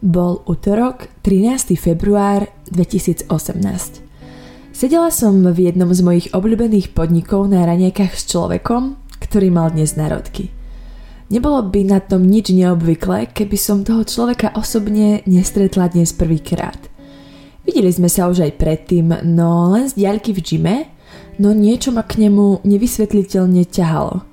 Bol útorok, 13. február 2018. Sedela som v jednom z mojich obľúbených podnikov na raniekach s človekom, ktorý mal dnes narodky. Nebolo by na tom nič neobvyklé, keby som toho človeka osobne nestretla dnes prvýkrát. Videli sme sa už aj predtým, no len z diaľky v gyme, no niečo ma k nemu nevysvetliteľne ťahalo.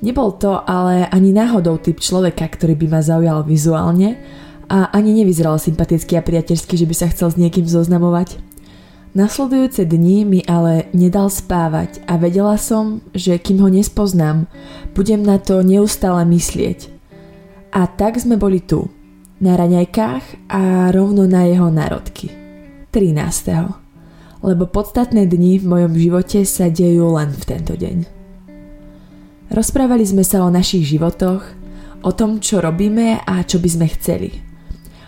Nebol to ale ani náhodou typ človeka, ktorý by ma zaujal vizuálne, a ani nevyzeral sympaticky a priateľsky, že by sa chcel s niekým zoznamovať. Nasledujúce dni mi ale nedal spávať a vedela som, že kým ho nespoznám, budem na to neustále myslieť. A tak sme boli tu, na raňajkách a rovno na jeho národky. 13. Lebo podstatné dni v mojom živote sa dejú len v tento deň. Rozprávali sme sa o našich životoch, o tom, čo robíme a čo by sme chceli –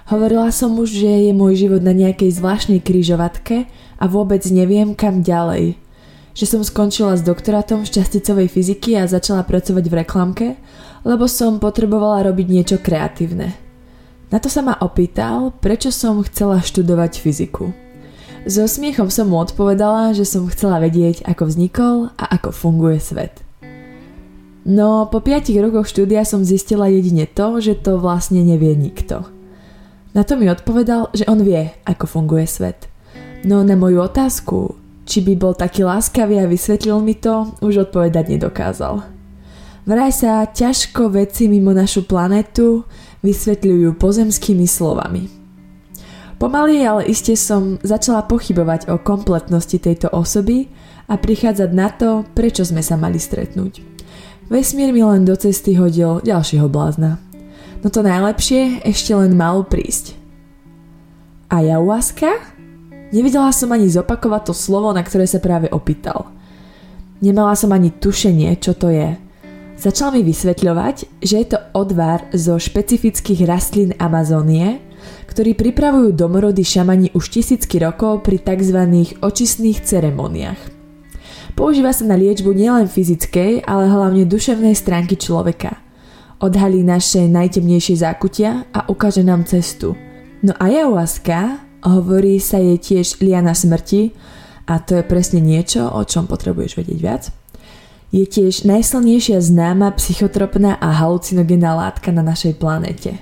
Hovorila som už, že je môj život na nejakej zvláštnej kryžovatke a vôbec neviem kam ďalej. Že som skončila s doktorátom v časticovej fyziky a začala pracovať v reklamke, lebo som potrebovala robiť niečo kreatívne. Na to sa ma opýtal, prečo som chcela študovať fyziku. So smiechom som mu odpovedala, že som chcela vedieť, ako vznikol a ako funguje svet. No po 5 rokoch štúdia som zistila jedine to, že to vlastne nevie nikto – na to mi odpovedal, že on vie, ako funguje svet. No na moju otázku, či by bol taký láskavý a vysvetlil mi to, už odpovedať nedokázal. Vraj sa ťažko veci mimo našu planetu vysvetľujú pozemskými slovami. Pomaly, ale iste som začala pochybovať o kompletnosti tejto osoby a prichádzať na to, prečo sme sa mali stretnúť. Vesmír mi len do cesty hodil ďalšieho blázna. No to najlepšie ešte len malo prísť. A Ayahuasca? Nevedela som ani zopakovať to slovo, na ktoré sa práve opýtal. Nemala som ani tušenie, čo to je. Začal mi vysvetľovať, že je to odvar zo špecifických rastlín Amazónie, ktorí pripravujú domorody šamani už tisícky rokov pri tzv. očistných ceremoniách. Používa sa na liečbu nielen fyzickej, ale hlavne duševnej stránky človeka – odhalí naše najtemnejšie zákutia a ukáže nám cestu. No a ayahuasca, hovorí sa jej tiež liana smrti, a to je presne niečo, o čom potrebuješ vedieť viac, je tiež najsilnejšia známa psychotropná a halucinogénna látka na našej planete.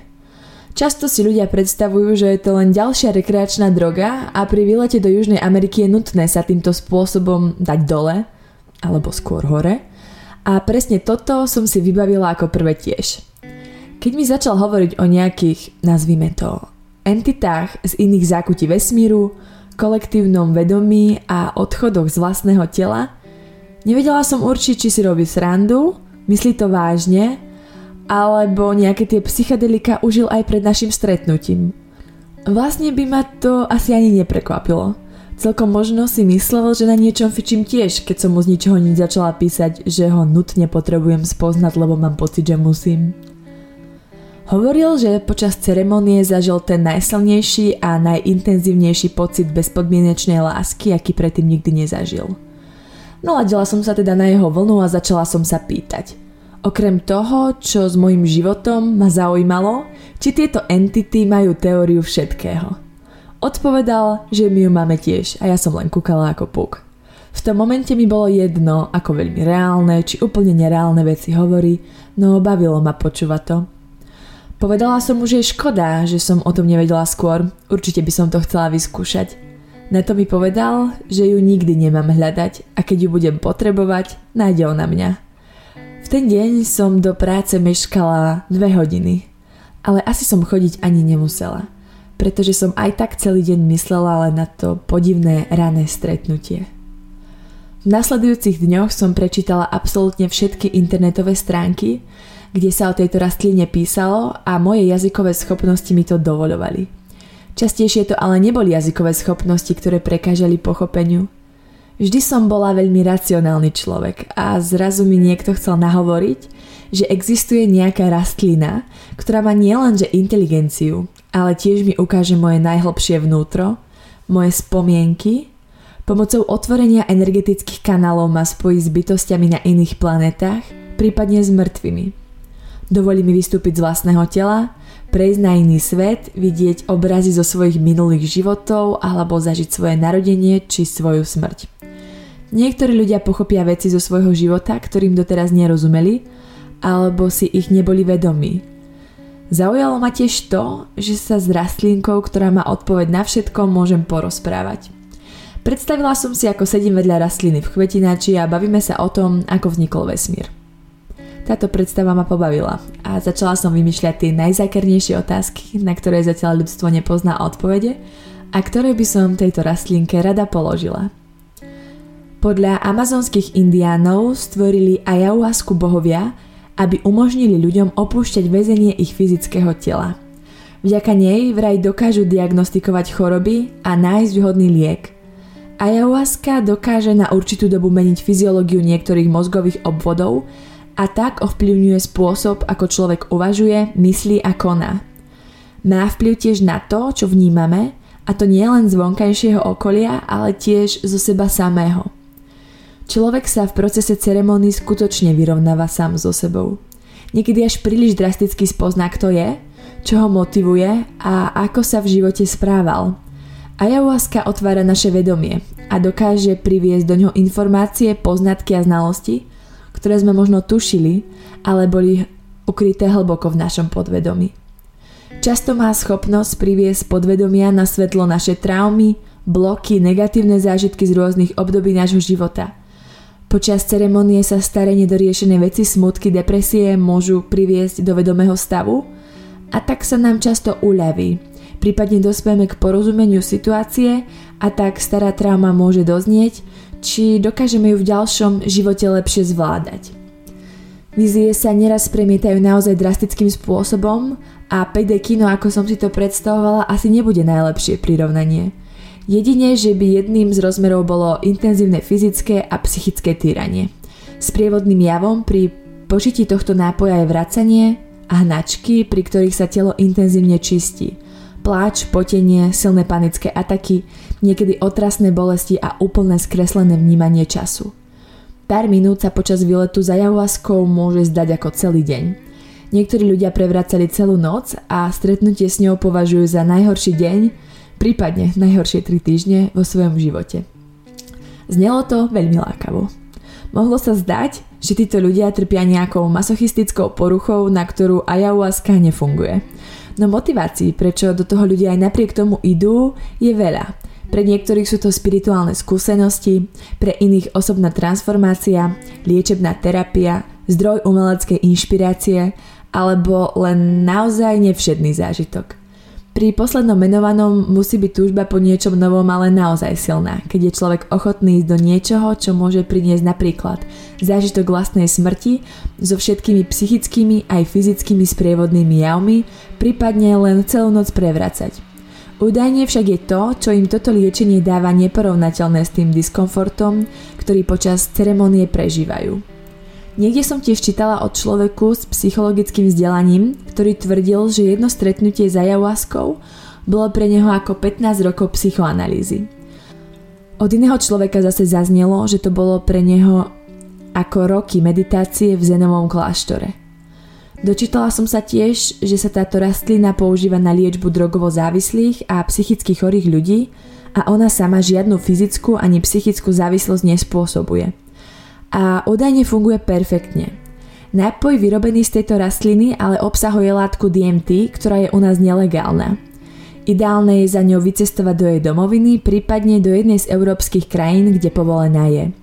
Často si ľudia predstavujú, že je to len ďalšia rekreačná droga a pri výlete do Južnej Ameriky je nutné sa týmto spôsobom dať dole, alebo skôr hore, a presne toto som si vybavila ako prvé tiež. Keď mi začal hovoriť o nejakých, nazvime to, entitách z iných zákutí vesmíru, kolektívnom vedomí a odchodoch z vlastného tela, nevedela som určiť, či si robí srandu, myslí to vážne, alebo nejaké tie psychedelika užil aj pred našim stretnutím. Vlastne by ma to asi ani neprekvapilo. Celkom možno si myslel, že na niečom fičím tiež, keď som mu z ničoho nič začala písať, že ho nutne potrebujem spoznať, lebo mám pocit, že musím. Hovoril, že počas ceremonie zažil ten najsilnejší a najintenzívnejší pocit bezpodmienečnej lásky, aký predtým nikdy nezažil. Naladila som sa teda na jeho vlnu a začala som sa pýtať. Okrem toho, čo s mojim životom ma zaujímalo, či tieto entity majú teóriu všetkého – Odpovedal, že my ju máme tiež a ja som len kúkala ako puk. V tom momente mi bolo jedno, ako veľmi reálne či úplne nereálne veci hovorí, no bavilo ma počúvať to. Povedala som mu, že je škoda, že som o tom nevedela skôr, určite by som to chcela vyskúšať. Na to mi povedal, že ju nikdy nemám hľadať a keď ju budem potrebovať, nájde ona mňa. V ten deň som do práce meškala dve hodiny, ale asi som chodiť ani nemusela pretože som aj tak celý deň myslela len na to podivné rané stretnutie. V nasledujúcich dňoch som prečítala absolútne všetky internetové stránky, kde sa o tejto rastline písalo a moje jazykové schopnosti mi to dovoľovali. Častejšie to ale neboli jazykové schopnosti, ktoré prekážali pochopeniu. Vždy som bola veľmi racionálny človek a zrazu mi niekto chcel nahovoriť, že existuje nejaká rastlina, ktorá má nielenže inteligenciu, ale tiež mi ukáže moje najhlbšie vnútro, moje spomienky, pomocou otvorenia energetických kanálov ma spojí s bytostiami na iných planetách, prípadne s mŕtvými. Dovolí mi vystúpiť z vlastného tela, prejsť na iný svet, vidieť obrazy zo svojich minulých životov alebo zažiť svoje narodenie či svoju smrť. Niektorí ľudia pochopia veci zo svojho života, ktorým doteraz nerozumeli, alebo si ich neboli vedomí. Zaujalo ma tiež to, že sa s rastlinkou, ktorá má odpoveď na všetko, môžem porozprávať. Predstavila som si, ako sedím vedľa rastliny v kvetinači a bavíme sa o tom, ako vznikol vesmír. Táto predstava ma pobavila a začala som vymýšľať tie najzákernejšie otázky, na ktoré zatiaľ ľudstvo nepozná odpovede a ktoré by som tejto rastlinke rada položila. Podľa amazonských indiánov stvorili ayahuasku bohovia, aby umožnili ľuďom opúšťať väzenie ich fyzického tela. Vďaka nej vraj dokážu diagnostikovať choroby a nájsť vhodný liek. Ayahuasca dokáže na určitú dobu meniť fyziológiu niektorých mozgových obvodov a tak ovplyvňuje spôsob, ako človek uvažuje, myslí a koná. Má vplyv tiež na to, čo vnímame, a to nie len z vonkajšieho okolia, ale tiež zo seba samého. Človek sa v procese ceremonii skutočne vyrovnáva sám so sebou. Niekedy až príliš drasticky spozná, kto je, čo ho motivuje a ako sa v živote správal. Ayahuasca otvára naše vedomie a dokáže priviesť do ňoho informácie, poznatky a znalosti, ktoré sme možno tušili, ale boli ukryté hlboko v našom podvedomí. Často má schopnosť priviesť podvedomia na svetlo naše traumy, bloky, negatívne zážitky z rôznych období nášho života. Počas ceremonie sa staré nedoriešené veci, smutky, depresie môžu priviesť do vedomého stavu a tak sa nám často uľaví. Prípadne dospieme k porozumeniu situácie a tak stará trauma môže doznieť, či dokážeme ju v ďalšom živote lepšie zvládať. Vízie sa neraz premietajú naozaj drastickým spôsobom a 5D kino, ako som si to predstavovala, asi nebude najlepšie prirovnanie. Jedine, že by jedným z rozmerov bolo intenzívne fyzické a psychické týranie. Sprievodným javom pri požití tohto nápoja je vracanie a hnačky, pri ktorých sa telo intenzívne čistí – pláč, potenie, silné panické ataky, niekedy otrasné bolesti a úplné skreslené vnímanie času. Pár minút sa počas výletu za jahuaskou môže zdať ako celý deň. Niektorí ľudia prevracali celú noc a stretnutie s ňou považujú za najhorší deň, prípadne najhoršie tri týždne vo svojom živote. Znelo to veľmi lákavo. Mohlo sa zdať, že títo ľudia trpia nejakou masochistickou poruchou, na ktorú ayahuasca nefunguje. No motivácií, prečo do toho ľudia aj napriek tomu idú, je veľa. Pre niektorých sú to spirituálne skúsenosti, pre iných osobná transformácia, liečebná terapia, zdroj umeleckej inšpirácie alebo len naozaj nevšedný zážitok. Pri poslednom menovanom musí byť túžba po niečom novom ale naozaj silná, keď je človek ochotný ísť do niečoho, čo môže priniesť napríklad zážitok vlastnej smrti so všetkými psychickými aj fyzickými sprievodnými javmi, prípadne len celú noc prevracať. Údajne však je to, čo im toto liečenie dáva neporovnateľné s tým diskomfortom, ktorý počas ceremonie prežívajú. Niekde som tiež čítala o človeku s psychologickým vzdelaním, ktorý tvrdil, že jedno stretnutie za ayahuaskou bolo pre neho ako 15 rokov psychoanalýzy. Od iného človeka zase zaznelo, že to bolo pre neho ako roky meditácie v zenovom kláštore. Dočítala som sa tiež, že sa táto rastlina používa na liečbu drogovo závislých a psychicky chorých ľudí a ona sama žiadnu fyzickú ani psychickú závislosť nespôsobuje – a údajne funguje perfektne. Nápoj vyrobený z tejto rastliny ale obsahuje látku DMT, ktorá je u nás nelegálna. Ideálne je za ňou vycestovať do jej domoviny, prípadne do jednej z európskych krajín, kde povolená je.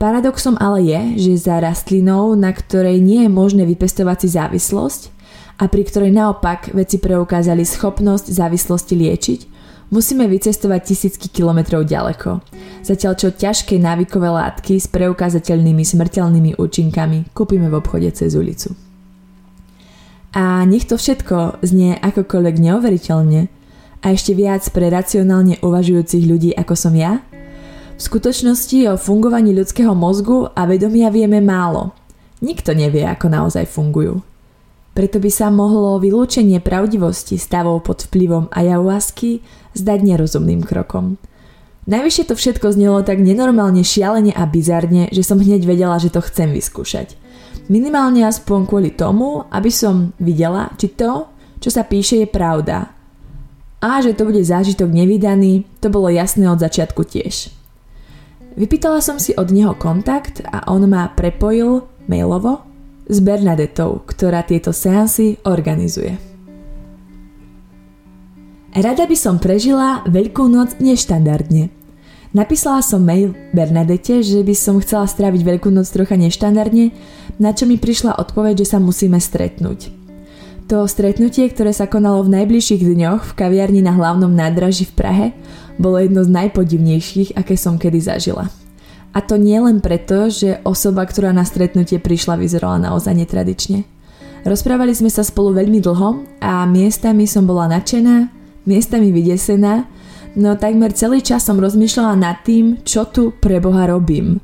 Paradoxom ale je, že za rastlinou, na ktorej nie je možné vypestovať si závislosť a pri ktorej naopak veci preukázali schopnosť závislosti liečiť, musíme vycestovať tisícky kilometrov ďaleko. Zatiaľ čo ťažké návykové látky s preukázateľnými smrteľnými účinkami kúpime v obchode cez ulicu. A nech to všetko znie akokoľvek neuveriteľne a ešte viac pre racionálne uvažujúcich ľudí ako som ja, v skutočnosti o fungovaní ľudského mozgu a vedomia vieme málo. Nikto nevie, ako naozaj fungujú. Preto by sa mohlo vylúčenie pravdivosti stavov pod vplyvom ayahuasky zdať nerozumným krokom. Najvyššie to všetko znelo tak nenormálne šialene a bizarne, že som hneď vedela, že to chcem vyskúšať. Minimálne aspoň kvôli tomu, aby som videla, či to, čo sa píše je pravda. A že to bude zážitok nevydaný, to bolo jasné od začiatku tiež. Vypýtala som si od neho kontakt a on ma prepojil mailovo s Bernadettou, ktorá tieto seansy organizuje. Rada by som prežila Veľkú noc neštandardne – Napísala som mail Bernadette, že by som chcela stráviť Veľkú noc trocha neštandardne, na čo mi prišla odpoveď, že sa musíme stretnúť. To stretnutie, ktoré sa konalo v najbližších dňoch v kaviarni na hlavnom nádraží v Prahe, bolo jedno z najpodivnejších, aké som kedy zažila. A to nie len preto, že osoba, ktorá na stretnutie prišla, vyzerala naozaj netradične. Rozprávali sme sa spolu veľmi dlho a miestami som bola nadšená, miestami vydesená no takmer celý čas som rozmýšľala nad tým, čo tu pre Boha robím.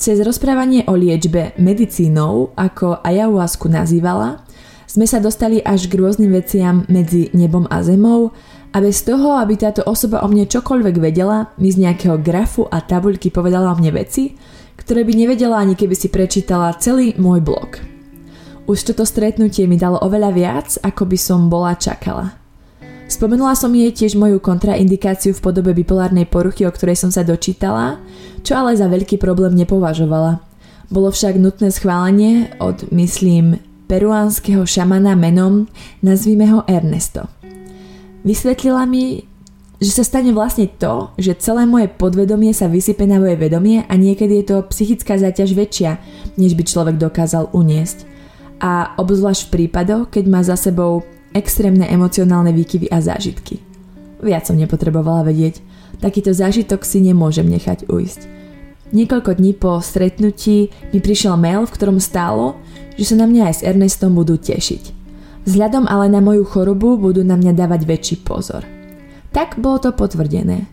Cez rozprávanie o liečbe medicínou, ako ayahuasku nazývala, sme sa dostali až k rôznym veciam medzi nebom a zemou a bez toho, aby táto osoba o mne čokoľvek vedela, mi z nejakého grafu a tabuľky povedala o mne veci, ktoré by nevedela ani keby si prečítala celý môj blog. Už toto stretnutie mi dalo oveľa viac, ako by som bola čakala. Spomenula som jej tiež moju kontraindikáciu v podobe bipolárnej poruchy, o ktorej som sa dočítala, čo ale za veľký problém nepovažovala. Bolo však nutné schválenie od, myslím, peruánskeho šamana menom, nazvime ho Ernesto. Vysvetlila mi, že sa stane vlastne to, že celé moje podvedomie sa vysype na moje vedomie a niekedy je to psychická záťaž väčšia, než by človek dokázal uniesť. A obzvlášť v prípadoch, keď má za sebou extrémne emocionálne výkyvy a zážitky. Viac som nepotrebovala vedieť, takýto zážitok si nemôžem nechať ujsť. Niekoľko dní po stretnutí mi prišiel mail, v ktorom stálo, že sa na mňa aj s Ernestom budú tešiť. Vzhľadom ale na moju chorobu budú na mňa dávať väčší pozor. Tak bolo to potvrdené.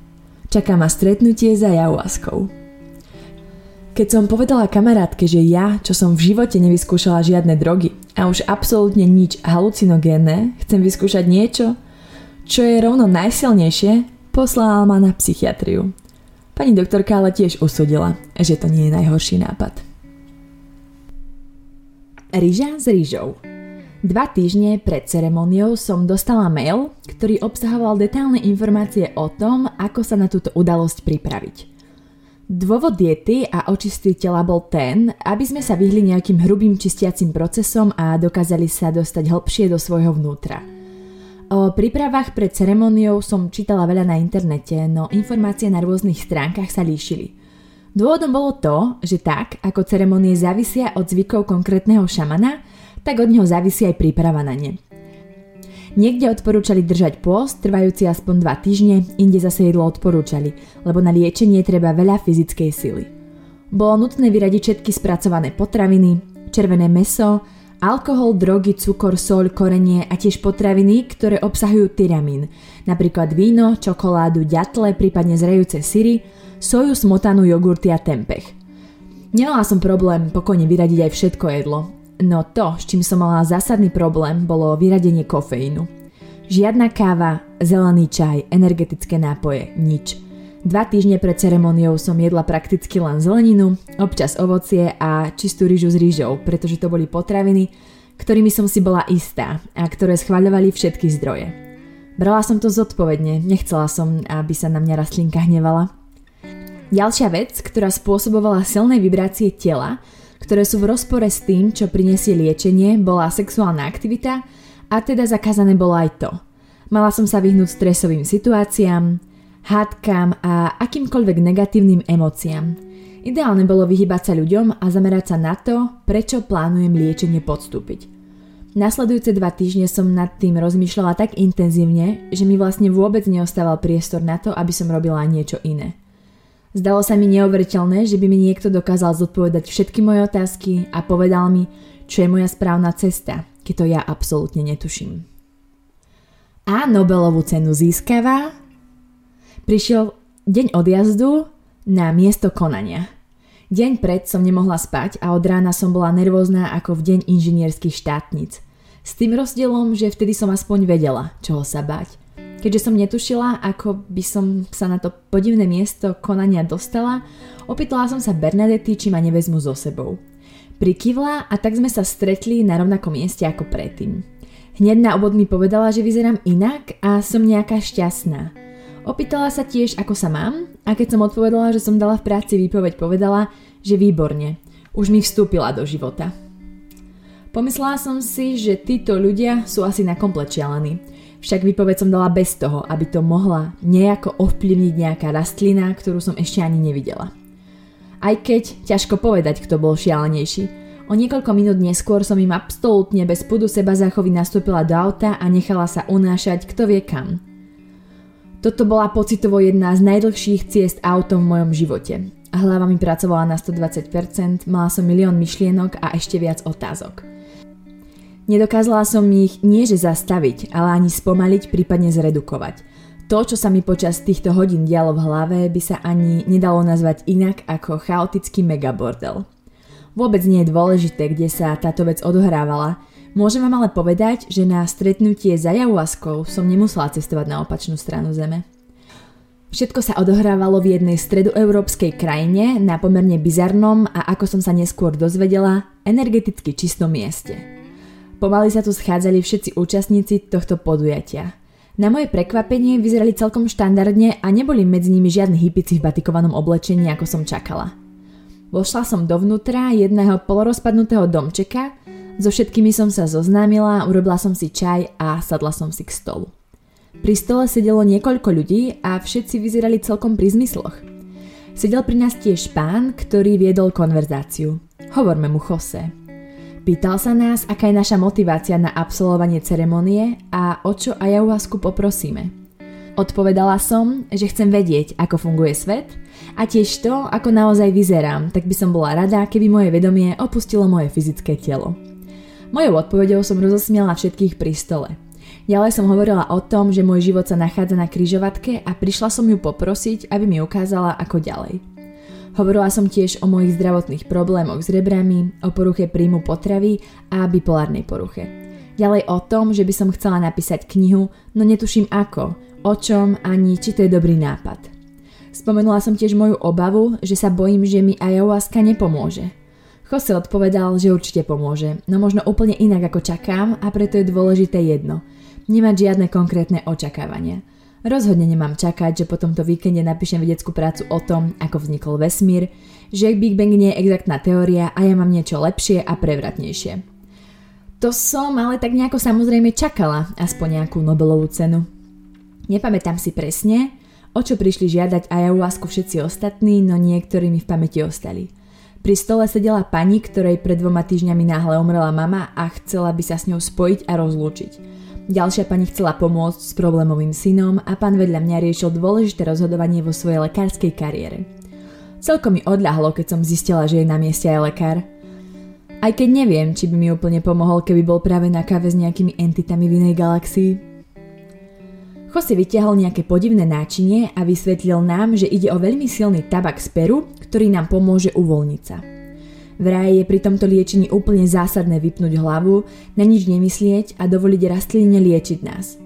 Čaká ma stretnutie za jahuaskou. Keď som povedala kamarátke, že ja, čo som v živote nevyskúšala žiadne drogy a už absolútne nič halucinogénne, chcem vyskúšať niečo, čo je rovno najsilnejšie, poslala ma na psychiatriu. Pani doktorka ale tiež usudila, že to nie je najhorší nápad. Rýža s rýžou Dva týždne pred ceremoniou som dostala mail, ktorý obsahoval detálne informácie o tom, ako sa na túto udalosť pripraviť – Dôvod diety a očistý tela bol ten, aby sme sa vyhli nejakým hrubým čistiacim procesom a dokázali sa dostať hlbšie do svojho vnútra. O prípravách pred ceremoniou som čítala veľa na internete, no informácie na rôznych stránkach sa líšili. Dôvodom bolo to, že tak, ako ceremonie závisia od zvykov konkrétneho šamana, tak od neho závisí aj príprava na ne. Niekde odporúčali držať pôst, trvajúci aspoň 2 týždne, inde zase jedlo odporúčali, lebo na liečenie treba veľa fyzickej sily. Bolo nutné vyradiť všetky spracované potraviny, červené meso, alkohol, drogy, cukor, soľ, korenie a tiež potraviny, ktoré obsahujú tyramín, napríklad víno, čokoládu, ďatle, prípadne zrejúce syry, soju, smotanu, jogurty a tempeh. Nemala som problém pokojne vyradiť aj všetko jedlo, No to, s čím som mala zásadný problém, bolo vyradenie kofeínu. Žiadna káva, zelený čaj, energetické nápoje, nič. Dva týždne pred ceremoniou som jedla prakticky len zeleninu, občas ovocie a čistú rýžu s rýžou, pretože to boli potraviny, ktorými som si bola istá a ktoré schváľovali všetky zdroje. Brala som to zodpovedne, nechcela som, aby sa na mňa rastlinka hnevala. Ďalšia vec, ktorá spôsobovala silné vibrácie tela, ktoré sú v rozpore s tým, čo prinesie liečenie, bola sexuálna aktivita a teda zakázané bolo aj to. Mala som sa vyhnúť stresovým situáciám, hádkam a akýmkoľvek negatívnym emóciám. Ideálne bolo vyhybať sa ľuďom a zamerať sa na to, prečo plánujem liečenie podstúpiť. Nasledujúce dva týždne som nad tým rozmýšľala tak intenzívne, že mi vlastne vôbec neostával priestor na to, aby som robila niečo iné. Zdalo sa mi neuveriteľné, že by mi niekto dokázal zodpovedať všetky moje otázky a povedal mi, čo je moja správna cesta, keď to ja absolútne netuším. A Nobelovú cenu získava prišiel deň odjazdu na miesto konania. Deň pred som nemohla spať a od rána som bola nervózna ako v deň inžinierských štátnic. S tým rozdielom, že vtedy som aspoň vedela, čoho sa bať. Keďže som netušila, ako by som sa na to podivné miesto konania dostala, opýtala som sa Bernadety, či ma nevezmu so sebou. Prikyvla a tak sme sa stretli na rovnakom mieste ako predtým. Hneď na obod mi povedala, že vyzerám inak a som nejaká šťastná. Opýtala sa tiež, ako sa mám a keď som odpovedala, že som dala v práci výpoveď, povedala, že výborne. Už mi vstúpila do života. Pomyslela som si, že títo ľudia sú asi na komplet šialení. Však výpoveď som dala bez toho, aby to mohla nejako ovplyvniť nejaká rastlina, ktorú som ešte ani nevidela. Aj keď ťažko povedať, kto bol šialenejší, O niekoľko minút neskôr som im absolútne bez pudu seba záchovy nastúpila do auta a nechala sa unášať kto vie kam. Toto bola pocitovo jedna z najdlhších ciest autom v mojom živote. Hlava mi pracovala na 120%, mala som milión myšlienok a ešte viac otázok. Nedokázala som ich nie že zastaviť, ale ani spomaliť, prípadne zredukovať. To, čo sa mi počas týchto hodín dialo v hlave, by sa ani nedalo nazvať inak ako chaotický megabordel. Vôbec nie je dôležité, kde sa táto vec odohrávala. Môžem vám ale povedať, že na stretnutie za ayahuaskou som nemusela cestovať na opačnú stranu Zeme. Všetko sa odohrávalo v jednej stredoeurópskej krajine na pomerne bizarnom a ako som sa neskôr dozvedela, energeticky čistom mieste. Pomaly sa tu schádzali všetci účastníci tohto podujatia. Na moje prekvapenie vyzerali celkom štandardne a neboli medzi nimi žiadni hypici v batikovanom oblečení, ako som čakala. Vošla som dovnútra jedného polorozpadnutého domčeka, so všetkými som sa zoznámila, urobila som si čaj a sadla som si k stolu. Pri stole sedelo niekoľko ľudí a všetci vyzerali celkom pri zmysloch. Sedel pri nás tiež pán, ktorý viedol konverzáciu. Hovorme mu Jose. Pýtal sa nás, aká je naša motivácia na absolvovanie ceremonie a o čo ayahuasku poprosíme. Odpovedala som, že chcem vedieť, ako funguje svet a tiež to, ako naozaj vyzerám, tak by som bola rada, keby moje vedomie opustilo moje fyzické telo. Mojou odpovedou som rozosmiala všetkých pri stole. Ďalej som hovorila o tom, že môj život sa nachádza na kryžovatke a prišla som ju poprosiť, aby mi ukázala, ako ďalej. Hovorila som tiež o mojich zdravotných problémoch s rebrami, o poruche príjmu potravy a bipolárnej poruche. Ďalej o tom, že by som chcela napísať knihu, no netuším ako, o čom ani či to je dobrý nápad. Spomenula som tiež moju obavu, že sa bojím, že mi ayahuasca nepomôže. Jose odpovedal, že určite pomôže, no možno úplne inak ako čakám a preto je dôležité jedno. Nemať žiadne konkrétne očakávania. Rozhodne nemám čakať, že po tomto víkende napíšem vedeckú prácu o tom, ako vznikol vesmír, že Big Bang nie je exaktná teória a ja mám niečo lepšie a prevratnejšie. To som ale tak nejako samozrejme čakala, aspoň nejakú Nobelovú cenu. Nepamätám si presne, o čo prišli žiadať ayahuasku všetci ostatní, no niektorí mi v pamäti ostali. Pri stole sedela pani, ktorej pred dvoma týždňami náhle umrela mama a chcela by sa s ňou spojiť a rozlúčiť. Ďalšia pani chcela pomôcť s problémovým synom a pán vedľa mňa riešil dôležité rozhodovanie vo svojej lekárskej kariére. Celkom mi odľahlo, keď som zistila, že je na mieste aj lekár. Aj keď neviem, či by mi úplne pomohol, keby bol práve na káve s nejakými entitami v inej galaxii. Cho si vytiahol nejaké podivné náčinie a vysvetlil nám, že ide o veľmi silný tabak z Peru, ktorý nám pomôže uvoľniť sa. Vraj je pri tomto liečení úplne zásadné vypnúť hlavu, na nič nemyslieť a dovoliť rastline liečiť nás.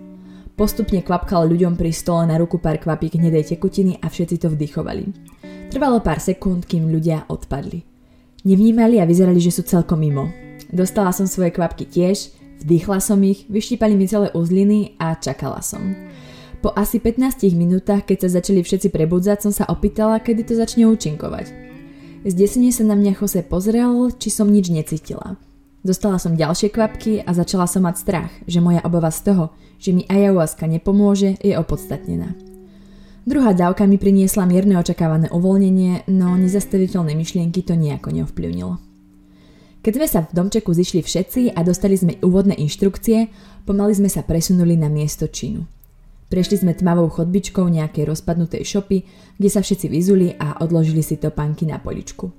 Postupne kvapkal ľuďom pri stole na ruku pár kvapík hnedej tekutiny a všetci to vdychovali. Trvalo pár sekúnd, kým ľudia odpadli. Nevnímali a vyzerali, že sú celkom mimo. Dostala som svoje kvapky tiež, Vdýchla som ich, vyštípali mi celé uzliny a čakala som. Po asi 15 minútach, keď sa začali všetci prebudzať, som sa opýtala, kedy to začne účinkovať. Zdesene sa na mňa Jose pozrel, či som nič necítila. Dostala som ďalšie kvapky a začala som mať strach, že moja obava z toho, že mi ayahuasca nepomôže, je opodstatnená. Druhá dávka mi priniesla mierne očakávané uvoľnenie, no nezastaviteľné myšlienky to nejako neovplyvnilo. Keď sme sa v domčeku zišli všetci a dostali sme úvodné inštrukcie, pomaly sme sa presunuli na miesto činu. Prešli sme tmavou chodbičkou nejakej rozpadnutej šopy, kde sa všetci vyzuli a odložili si topánky na poličku.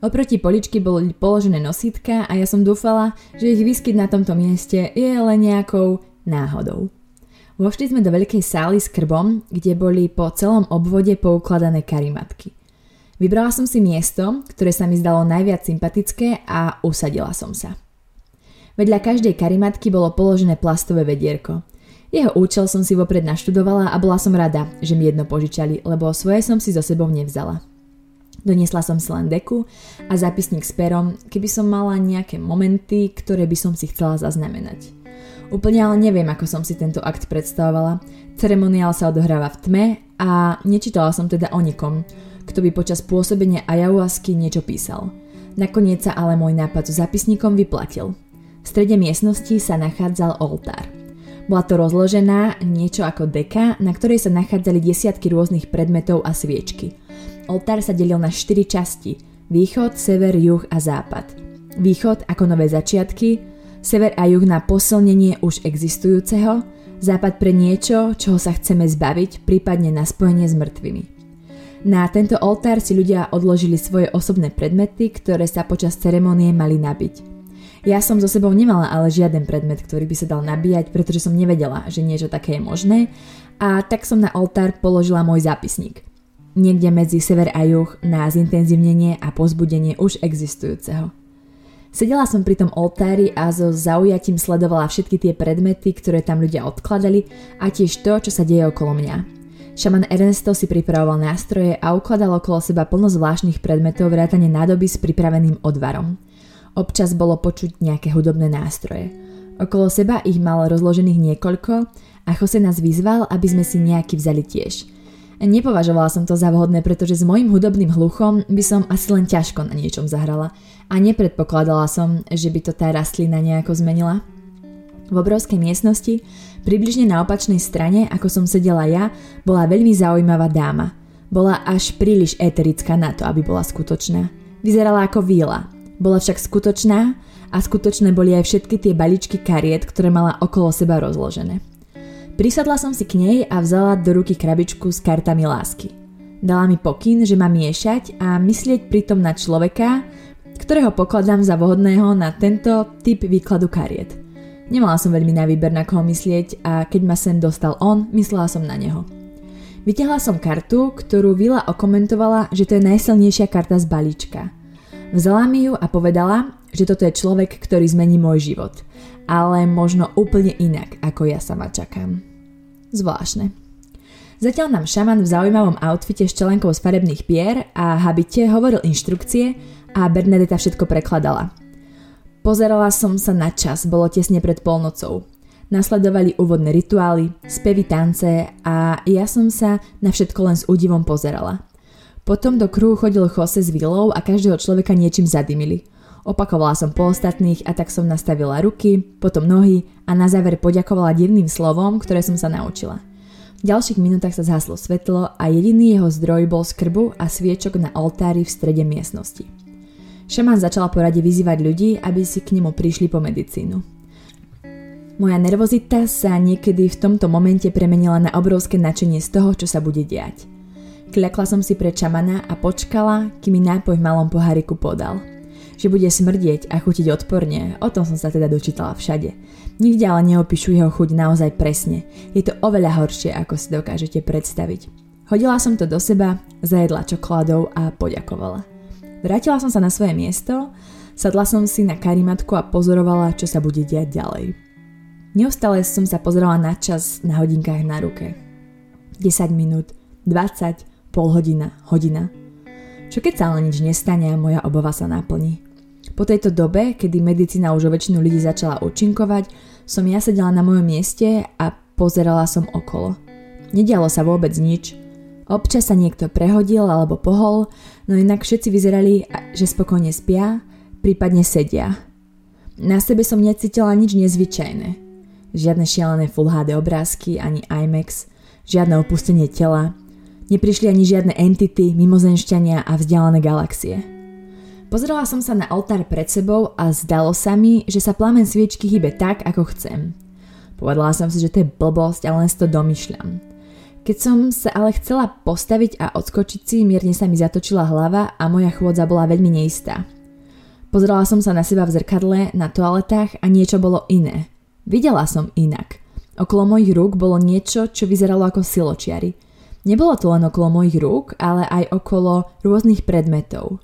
Oproti poličky boli položené nosítka a ja som dúfala, že ich výskyt na tomto mieste je len nejakou náhodou. Vošli sme do veľkej sály s krbom, kde boli po celom obvode poukladané karimatky. Vybrala som si miesto, ktoré sa mi zdalo najviac sympatické a usadila som sa. Vedľa každej karimatky bolo položené plastové vedierko. Jeho účel som si vopred naštudovala a bola som rada, že mi jedno požičali, lebo svoje som si so sebou nevzala. Doniesla som si len deku a zápisník s perom, keby som mala nejaké momenty, ktoré by som si chcela zaznamenať. Úplne ale neviem, ako som si tento akt predstavovala. Ceremoniál sa odohráva v tme a nečítala som teda o nikom, kto by počas pôsobenia ayahuasky niečo písal. Nakoniec sa ale môj nápad so zapisníkom vyplatil. V strede miestnosti sa nachádzal oltár. Bola to rozložená niečo ako deka, na ktorej sa nachádzali desiatky rôznych predmetov a sviečky. Oltár sa delil na štyri časti. Východ, sever, juh a západ. Východ ako nové začiatky, sever a juh na posilnenie už existujúceho, západ pre niečo, čoho sa chceme zbaviť, prípadne na spojenie s mŕtvými. Na tento oltár si ľudia odložili svoje osobné predmety, ktoré sa počas ceremonie mali nabiť. Ja som so sebou nemala ale žiaden predmet, ktorý by sa dal nabíjať, pretože som nevedela, že niečo také je možné a tak som na oltár položila môj zápisník niekde medzi sever a juh na zintenzívnenie a pozbudenie už existujúceho. Sedela som pri tom oltári a so zaujatím sledovala všetky tie predmety, ktoré tam ľudia odkladali a tiež to, čo sa deje okolo mňa. Šaman Ernesto si pripravoval nástroje a ukladal okolo seba plno zvláštnych predmetov vrátane nádoby s pripraveným odvarom. Občas bolo počuť nejaké hudobné nástroje. Okolo seba ich mal rozložených niekoľko a Jose nás vyzval, aby sme si nejaký vzali tiež – Nepovažovala som to za vhodné, pretože s mojim hudobným hluchom by som asi len ťažko na niečom zahrala a nepredpokladala som, že by to tá rastlina nejako zmenila. V obrovskej miestnosti, približne na opačnej strane, ako som sedela ja, bola veľmi zaujímavá dáma. Bola až príliš eterická na to, aby bola skutočná. Vyzerala ako víla. Bola však skutočná a skutočné boli aj všetky tie baličky kariet, ktoré mala okolo seba rozložené. Prisadla som si k nej a vzala do ruky krabičku s kartami lásky. Dala mi pokyn, že mám miešať a myslieť pritom na človeka, ktorého pokladám za vhodného na tento typ výkladu kariet. Nemala som veľmi na výber na koho myslieť a keď ma sem dostal on, myslela som na neho. Vytiahla som kartu, ktorú Vila okomentovala, že to je najsilnejšia karta z balíčka. Vzala mi ju a povedala, že toto je človek, ktorý zmení môj život. Ale možno úplne inak, ako ja sama čakám. Zvláštne. Zatiaľ nám šaman v zaujímavom outfite s čelenkou z farebných pier a habite hovoril inštrukcie a Bernadeta všetko prekladala. Pozerala som sa na čas, bolo tesne pred polnocou. Nasledovali úvodné rituály, spevy tance a ja som sa na všetko len s údivom pozerala. Potom do kruhu chodil Jose s vilou a každého človeka niečím zadymili – Opakovala som po ostatných a tak som nastavila ruky, potom nohy a na záver poďakovala divným slovom, ktoré som sa naučila. V ďalších minútach sa zhaslo svetlo a jediný jeho zdroj bol skrbu a sviečok na oltári v strede miestnosti. Šaman začala porade vyzývať ľudí, aby si k nemu prišli po medicínu. Moja nervozita sa niekedy v tomto momente premenila na obrovské nadšenie z toho, čo sa bude diať. Kľakla som si pre čamana a počkala, kým mi nápoj v malom poháriku podal – že bude smrdieť a chutiť odporne, o tom som sa teda dočítala všade. Nikde ale neopíšu jeho chuť naozaj presne. Je to oveľa horšie, ako si dokážete predstaviť. Hodila som to do seba, zajedla čokoládou a poďakovala. Vrátila som sa na svoje miesto, sadla som si na karimatku a pozorovala, čo sa bude diať ďalej. Neustále som sa pozerala na čas na hodinkách na ruke. 10 minút, 20, pol hodina, hodina. Čo keď sa ale nič nestane a moja obava sa naplní? Po tejto dobe, kedy medicína už o väčšinu ľudí začala účinkovať, som ja sedela na mojom mieste a pozerala som okolo. Nedialo sa vôbec nič. Občas sa niekto prehodil alebo pohol, no inak všetci vyzerali, že spokojne spia, prípadne sedia. Na sebe som necítila nič nezvyčajné. Žiadne šialené Full HD obrázky, ani IMAX, žiadne opustenie tela, neprišli ani žiadne entity, mimozenšťania a vzdialené galaxie. Pozrela som sa na oltár pred sebou a zdalo sa mi, že sa plamen sviečky hýbe tak, ako chcem. Povedala som si, že to je blbosť a len si to domýšľam. Keď som sa ale chcela postaviť a odskočiť si, mierne sa mi zatočila hlava a moja chôdza bola veľmi neistá. Pozrela som sa na seba v zrkadle, na toaletách a niečo bolo iné. Videla som inak. Okolo mojich rúk bolo niečo, čo vyzeralo ako siločiary. Nebolo to len okolo mojich rúk, ale aj okolo rôznych predmetov.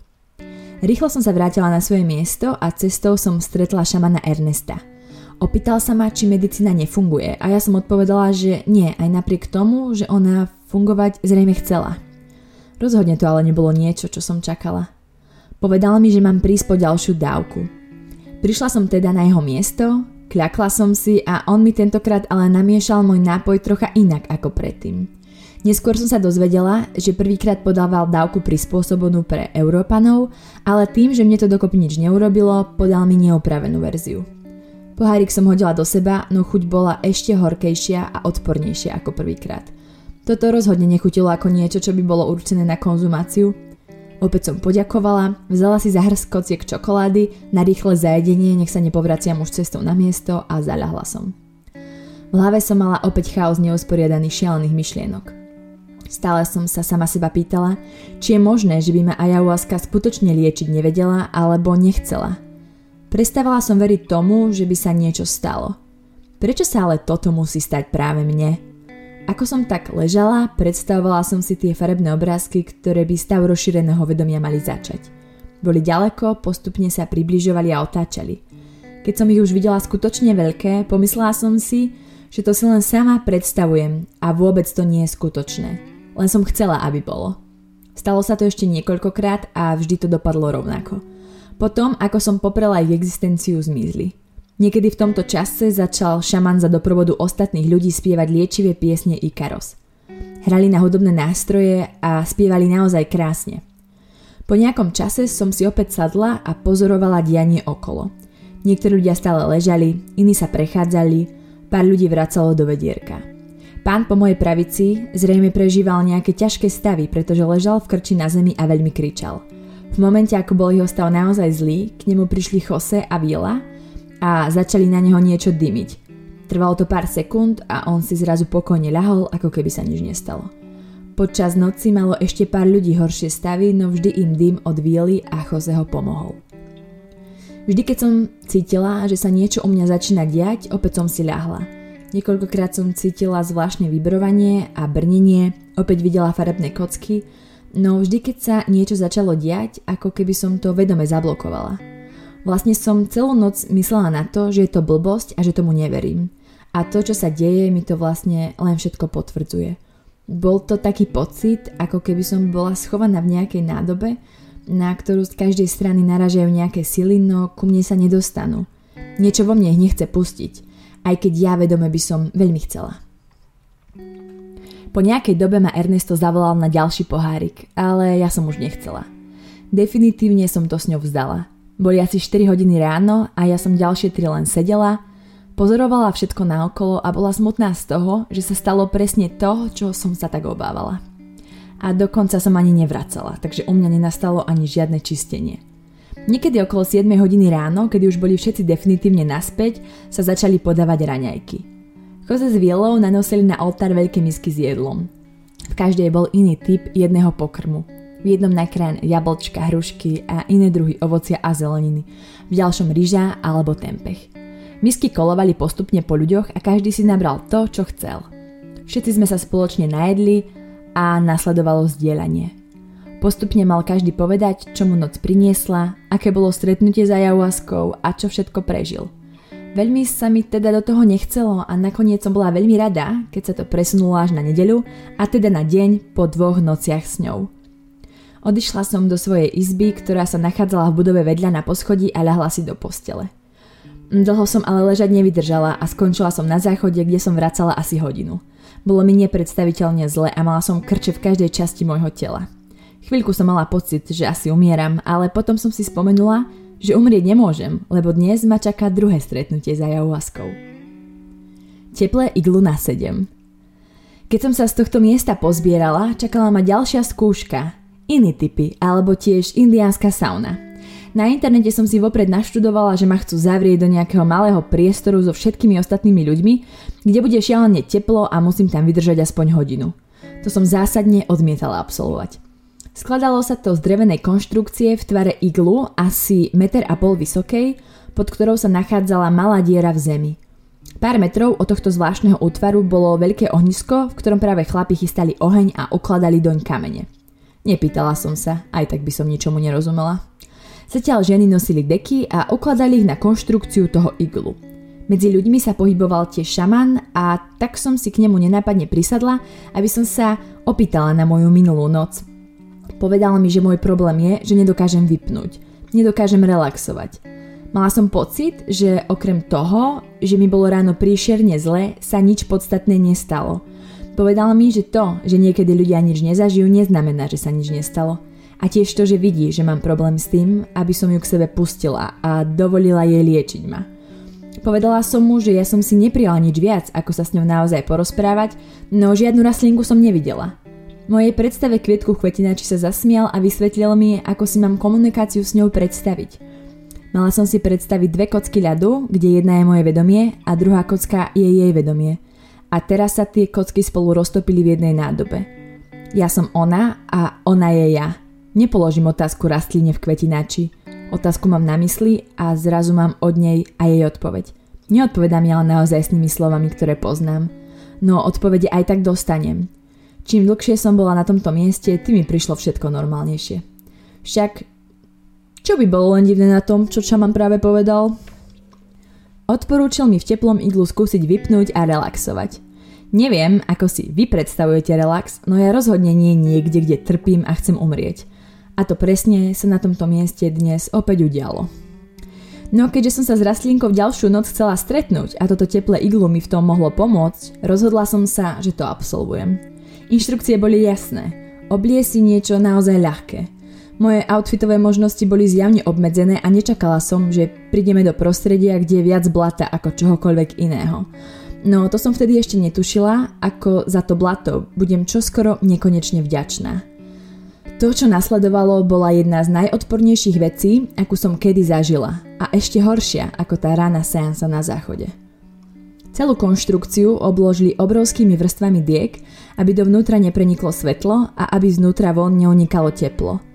Rýchlo som sa vrátila na svoje miesto a cestou som stretla šamana Ernesta. Opýtal sa ma, či medicína nefunguje a ja som odpovedala, že nie, aj napriek tomu, že ona fungovať zrejme chcela. Rozhodne to ale nebolo niečo, čo som čakala. Povedal mi, že mám prísť po ďalšiu dávku. Prišla som teda na jeho miesto, Kľakla som si a on mi tentokrát ale namiešal môj nápoj trocha inak ako predtým. Neskôr som sa dozvedela, že prvýkrát podával dávku prispôsobenú pre Európanov, ale tým, že mne to dokopy nič neurobilo, podal mi neopravenú verziu. Pohárik som hodila do seba, no chuť bola ešte horkejšia a odpornejšia ako prvýkrát. Toto rozhodne nechutilo ako niečo, čo by bolo určené na konzumáciu, Opäť som poďakovala, vzala si zahrz kociek čokolády, na rýchle zajedenie, nech sa nepovraciam už cestou na miesto a zaľahla som. V hlave som mala opäť chaos neusporiadaných šialených myšlienok. Stále som sa sama seba pýtala, či je možné, že by ma ayahuasca skutočne liečiť nevedela alebo nechcela. Prestávala som veriť tomu, že by sa niečo stalo. Prečo sa ale toto musí stať práve mne? Ako som tak ležala, predstavovala som si tie farebné obrázky, ktoré by stav rozšíreného vedomia mali začať. Boli ďaleko, postupne sa približovali a otáčali. Keď som ich už videla skutočne veľké, pomyslela som si, že to si len sama predstavujem a vôbec to nie je skutočné. Len som chcela, aby bolo. Stalo sa to ešte niekoľkokrát a vždy to dopadlo rovnako. Potom, ako som poprela ich existenciu, zmizli. Niekedy v tomto čase začal šaman za doprovodu ostatných ľudí spievať liečivé piesne Ikaros. Hrali na hudobné nástroje a spievali naozaj krásne. Po nejakom čase som si opäť sadla a pozorovala dianie okolo. Niektorí ľudia stále ležali, iní sa prechádzali, pár ľudí vracalo do vedierka. Pán po mojej pravici zrejme prežíval nejaké ťažké stavy, pretože ležal v krči na zemi a veľmi kričal. V momente, ako bol jeho stav naozaj zlý, k nemu prišli Jose a Vila a začali na neho niečo dymiť. Trvalo to pár sekúnd a on si zrazu pokojne ľahol, ako keby sa nič nestalo. Počas noci malo ešte pár ľudí horšie stavy, no vždy im dym od Viely a Jose ho pomohol. Vždy, keď som cítila, že sa niečo u mňa začína diať, opäť som si ľahla. Niekoľkokrát som cítila zvláštne vybrovanie a brnenie, opäť videla farebné kocky, no vždy, keď sa niečo začalo diať, ako keby som to vedome zablokovala. Vlastne som celú noc myslela na to, že je to blbosť a že tomu neverím. A to, čo sa deje, mi to vlastne len všetko potvrdzuje. Bol to taký pocit, ako keby som bola schovaná v nejakej nádobe, na ktorú z každej strany naražajú nejaké sily, no ku mne sa nedostanú. Niečo vo mne ich nechce pustiť, aj keď ja vedome by som veľmi chcela. Po nejakej dobe ma Ernesto zavolal na ďalší pohárik, ale ja som už nechcela. Definitívne som to s ňou vzdala – boli asi 4 hodiny ráno a ja som ďalšie 3 len sedela, pozorovala všetko naokolo a bola smutná z toho, že sa stalo presne to, čo som sa tak obávala. A dokonca som ani nevracala, takže u mňa nenastalo ani žiadne čistenie. Niekedy okolo 7 hodiny ráno, kedy už boli všetci definitívne naspäť, sa začali podávať raňajky. Koze s vielou nanosili na oltár veľké misky s jedlom. V každej bol iný typ jedného pokrmu – v jednom nakrájan jablčka, hrušky a iné druhy ovocia a zeleniny, v ďalšom ryža alebo tempeh. Misky kolovali postupne po ľuďoch a každý si nabral to, čo chcel. Všetci sme sa spoločne najedli a nasledovalo zdieľanie. Postupne mal každý povedať, čo mu noc priniesla, aké bolo stretnutie za jahuaskou a čo všetko prežil. Veľmi sa mi teda do toho nechcelo a nakoniec som bola veľmi rada, keď sa to presunulo až na nedeľu a teda na deň po dvoch nociach s ňou. Odišla som do svojej izby, ktorá sa nachádzala v budove vedľa na poschodí a ľahla si do postele. Dlho som ale ležať nevydržala a skončila som na záchode, kde som vracala asi hodinu. Bolo mi nepredstaviteľne zle a mala som krče v každej časti môjho tela. Chvíľku som mala pocit, že asi umieram, ale potom som si spomenula, že umrieť nemôžem, lebo dnes ma čaká druhé stretnutie za jahuaskou. Teplé iglu na 7 Keď som sa z tohto miesta pozbierala, čakala ma ďalšia skúška, iní typy, alebo tiež indiánska sauna. Na internete som si vopred naštudovala, že ma chcú zavrieť do nejakého malého priestoru so všetkými ostatnými ľuďmi, kde bude šialene teplo a musím tam vydržať aspoň hodinu. To som zásadne odmietala absolvovať. Skladalo sa to z drevenej konštrukcie v tvare iglu asi meter a pol vysokej, pod ktorou sa nachádzala malá diera v zemi. Pár metrov od tohto zvláštneho útvaru bolo veľké ohnisko, v ktorom práve chlapi chystali oheň a ukladali doň kamene. Nepýtala som sa, aj tak by som ničomu nerozumela. Zatiaľ ženy nosili deky a ukladali ich na konštrukciu toho iglu. Medzi ľuďmi sa pohyboval tiež šaman a tak som si k nemu nenápadne prisadla, aby som sa opýtala na moju minulú noc. Povedal mi, že môj problém je, že nedokážem vypnúť. Nedokážem relaxovať. Mala som pocit, že okrem toho, že mi bolo ráno príšerne zle, sa nič podstatné nestalo. Povedala mi, že to, že niekedy ľudia nič nezažijú, neznamená, že sa nič nestalo. A tiež to, že vidí, že mám problém s tým, aby som ju k sebe pustila a dovolila jej liečiť ma. Povedala som mu, že ja som si neprijala nič viac, ako sa s ňou naozaj porozprávať, no žiadnu rastlinku som nevidela. Mojej predstave kvietku chvetinači sa zasmial a vysvetlil mi, ako si mám komunikáciu s ňou predstaviť. Mala som si predstaviť dve kocky ľadu, kde jedna je moje vedomie a druhá kocka je jej vedomie. A teraz sa tie kocky spolu roztopili v jednej nádobe. Ja som ona a ona je ja. Nepoložím otázku rastline v kvetinači. Otázku mám na mysli a zrazu mám od nej a jej odpoveď. Neodpovedám ja len naozaj s tými slovami, ktoré poznám. No odpovede aj tak dostanem. Čím dlhšie som bola na tomto mieste, tým mi prišlo všetko normálnejšie. Však čo by bolo len divné na tom, čo Čaman práve povedal? Odporúčil mi v teplom iglu skúsiť vypnúť a relaxovať. Neviem, ako si vy predstavujete relax, no ja rozhodne nie niekde, kde trpím a chcem umrieť. A to presne sa na tomto mieste dnes opäť udialo. No keďže som sa s rastlinkou ďalšiu noc chcela stretnúť a toto teplé iglu mi v tom mohlo pomôcť, rozhodla som sa, že to absolvujem. Inštrukcie boli jasné. Oblie si niečo naozaj ľahké – moje outfitové možnosti boli zjavne obmedzené a nečakala som, že prídeme do prostredia, kde je viac blata ako čohokoľvek iného. No to som vtedy ešte netušila, ako za to blato budem čoskoro nekonečne vďačná. To, čo nasledovalo, bola jedna z najodpornejších vecí, akú som kedy zažila a ešte horšia ako tá rána seansa na záchode. Celú konštrukciu obložili obrovskými vrstvami diek, aby dovnútra nepreniklo svetlo a aby znútra von neunikalo teplo –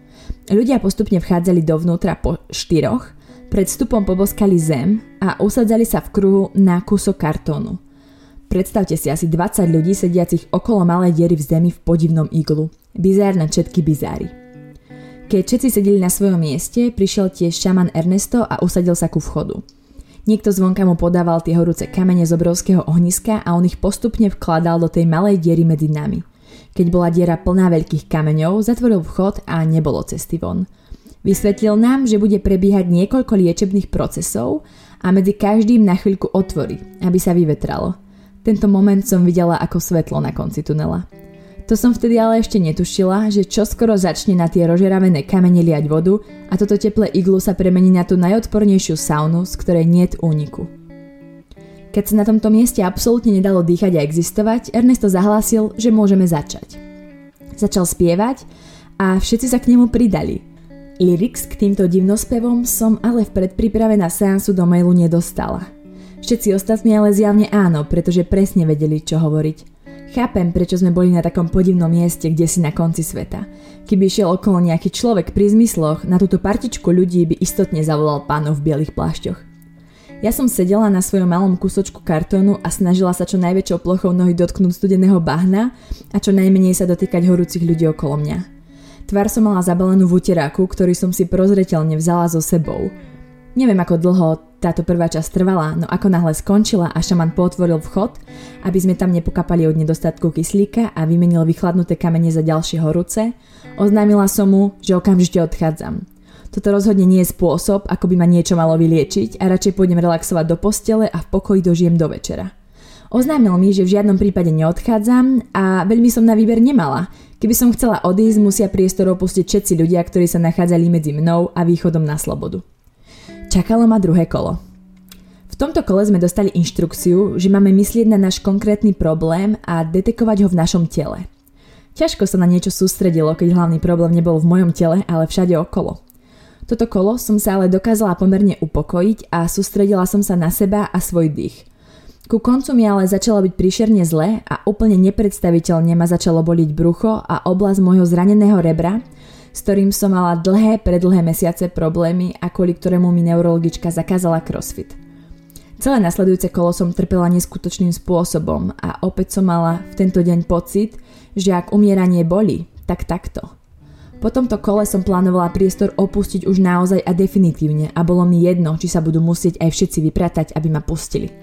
Ľudia postupne vchádzali dovnútra po štyroch, pred vstupom poboskali zem a usadzali sa v kruhu na kúsok kartónu. Predstavte si asi 20 ľudí sediacich okolo malej diery v zemi v podivnom iglu. Bizár na všetky bizáry. Keď všetci sedeli na svojom mieste, prišiel tiež šaman Ernesto a usadil sa ku vchodu. Niekto zvonka mu podával tie horúce kamene z obrovského ohniska a on ich postupne vkladal do tej malej diery medzi nami – keď bola diera plná veľkých kameňov, zatvoril vchod a nebolo cesty von. Vysvetlil nám, že bude prebiehať niekoľko liečebných procesov a medzi každým na chvíľku otvorí, aby sa vyvetralo. Tento moment som videla ako svetlo na konci tunela. To som vtedy ale ešte netušila, že čoskoro začne na tie rožeravené kamene liať vodu a toto teplé iglu sa premení na tú najodpornejšiu saunu, z ktorej niet úniku. Keď sa na tomto mieste absolútne nedalo dýchať a existovať, Ernesto zahlásil, že môžeme začať. Začal spievať a všetci sa k nemu pridali. Lyrics k týmto divnospevom som ale v predpríprave na seansu do mailu nedostala. Všetci ostatní ale zjavne áno, pretože presne vedeli, čo hovoriť. Chápem, prečo sme boli na takom podivnom mieste, kde si na konci sveta. Keby išiel okolo nejaký človek pri zmysloch, na túto partičku ľudí by istotne zavolal pánov v bielých plášťoch. Ja som sedela na svojom malom kúsočku kartónu a snažila sa čo najväčšou plochou nohy dotknúť studeného bahna a čo najmenej sa dotýkať horúcich ľudí okolo mňa. Tvár som mala zabalenú v uteráku, ktorý som si prozreteľne vzala so sebou. Neviem ako dlho táto prvá časť trvala, no ako náhle skončila a šaman potvoril vchod, aby sme tam nepokapali od nedostatku kyslíka a vymenil vychladnuté kamene za ďalšie horúce, oznámila som mu, že okamžite odchádzam. Toto rozhodne nie je spôsob, ako by ma niečo malo vyliečiť a radšej pôjdem relaxovať do postele a v pokoji dožijem do večera. Oznámil mi, že v žiadnom prípade neodchádzam a veľmi som na výber nemala. Keby som chcela odísť, musia priestor opustiť všetci ľudia, ktorí sa nachádzali medzi mnou a východom na slobodu. Čakalo ma druhé kolo. V tomto kole sme dostali inštrukciu, že máme myslieť na náš konkrétny problém a detekovať ho v našom tele. Ťažko sa na niečo sústredilo, keď hlavný problém nebol v mojom tele, ale všade okolo. Toto kolo som sa ale dokázala pomerne upokojiť a sústredila som sa na seba a svoj dých. Ku koncu mi ale začalo byť príšerne zle a úplne nepredstaviteľne ma začalo boliť brucho a oblasť môjho zraneného rebra, s ktorým som mala dlhé, predlhé mesiace problémy a kvôli ktorému mi neurologička zakázala crossfit. Celé nasledujúce kolo som trpela neskutočným spôsobom a opäť som mala v tento deň pocit, že ak umieranie boli, tak takto – po tomto kole som plánovala priestor opustiť už naozaj a definitívne a bolo mi jedno, či sa budú musieť aj všetci vypratať, aby ma pustili.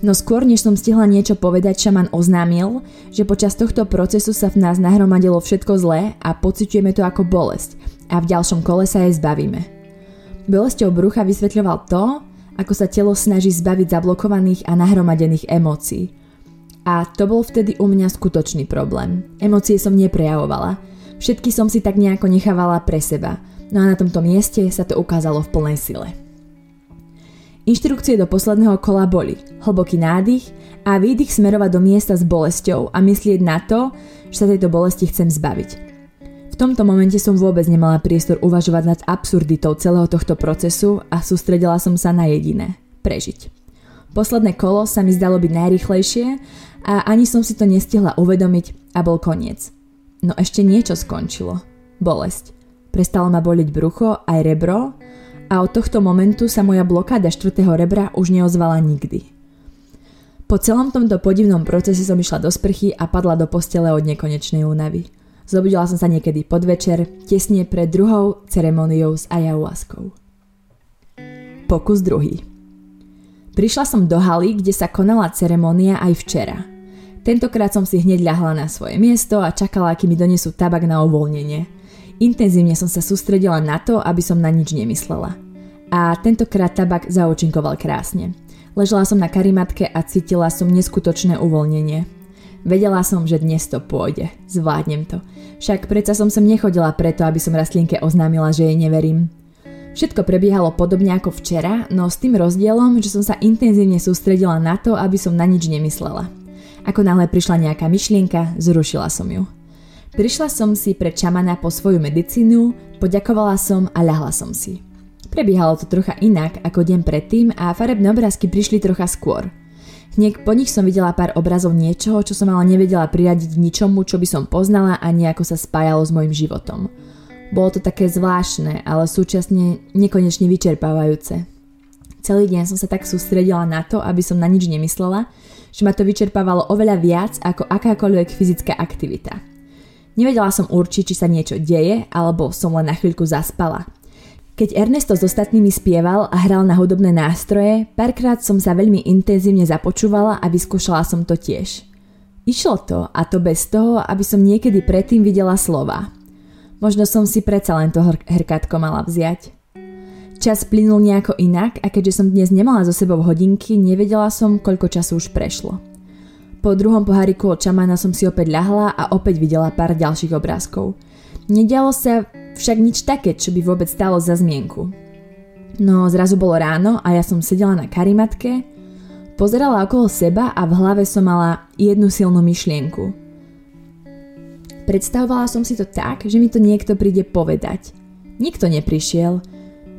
No skôr, než som stihla niečo povedať, šaman oznámil, že počas tohto procesu sa v nás nahromadilo všetko zlé a pociťujeme to ako bolesť a v ďalšom kole sa jej zbavíme. Bolesťou brucha vysvetľoval to, ako sa telo snaží zbaviť zablokovaných a nahromadených emócií. A to bol vtedy u mňa skutočný problém. Emócie som neprejavovala. Všetky som si tak nejako nechávala pre seba. No a na tomto mieste sa to ukázalo v plnej sile. Inštrukcie do posledného kola boli hlboký nádych a výdych smerovať do miesta s bolesťou a myslieť na to, že sa tejto bolesti chcem zbaviť. V tomto momente som vôbec nemala priestor uvažovať nad absurditou celého tohto procesu a sústredila som sa na jediné – prežiť. Posledné kolo sa mi zdalo byť najrychlejšie a ani som si to nestihla uvedomiť a bol koniec. No ešte niečo skončilo. Bolesť. Prestalo ma boliť brucho aj rebro a od tohto momentu sa moja blokáda štvrtého rebra už neozvala nikdy. Po celom tomto podivnom procese som išla do sprchy a padla do postele od nekonečnej únavy. Zobudila som sa niekedy podvečer, tesne pred druhou ceremoniou s ayahuaskou. Pokus druhý. Prišla som do haly, kde sa konala ceremonia aj včera. Tentokrát som si hneď ľahla na svoje miesto a čakala, aký mi donesú tabak na uvoľnenie – Intenzívne som sa sústredila na to, aby som na nič nemyslela. A tentokrát tabak zaočinkoval krásne. Ležela som na karimatke a cítila som neskutočné uvoľnenie. Vedela som, že dnes to pôjde. Zvládnem to. Však predsa som sem nechodila preto, aby som rastlinke oznámila, že jej neverím. Všetko prebiehalo podobne ako včera, no s tým rozdielom, že som sa intenzívne sústredila na to, aby som na nič nemyslela. Ako náhle prišla nejaká myšlienka, zrušila som ju. Prišla som si pre čamana po svoju medicínu, poďakovala som a ľahla som si. Prebiehalo to trocha inak ako deň predtým a farebné obrázky prišli trocha skôr. Hneď po nich som videla pár obrazov niečoho, čo som ale nevedela priradiť ničomu, čo by som poznala a nejako sa spájalo s mojim životom. Bolo to také zvláštne, ale súčasne nekonečne vyčerpávajúce. Celý deň som sa tak sústredila na to, aby som na nič nemyslela, že ma to vyčerpávalo oveľa viac ako akákoľvek fyzická aktivita. Nevedela som určiť, či sa niečo deje, alebo som len na chvíľku zaspala. Keď Ernesto s ostatnými spieval a hral na hudobné nástroje, párkrát som sa veľmi intenzívne započúvala a vyskúšala som to tiež. Išlo to a to bez toho, aby som niekedy predtým videla slova. Možno som si predsa len to herkátko mala vziať. Čas plynul nejako inak a keďže som dnes nemala so sebou hodinky, nevedela som, koľko času už prešlo. Po druhom poháriku od čamana som si opäť ľahla a opäť videla pár ďalších obrázkov. Nedialo sa však nič také, čo by vôbec stalo za zmienku. No zrazu bolo ráno a ja som sedela na karimatke, pozerala okolo seba a v hlave som mala jednu silnú myšlienku. Predstavovala som si to tak, že mi to niekto príde povedať. Nikto neprišiel,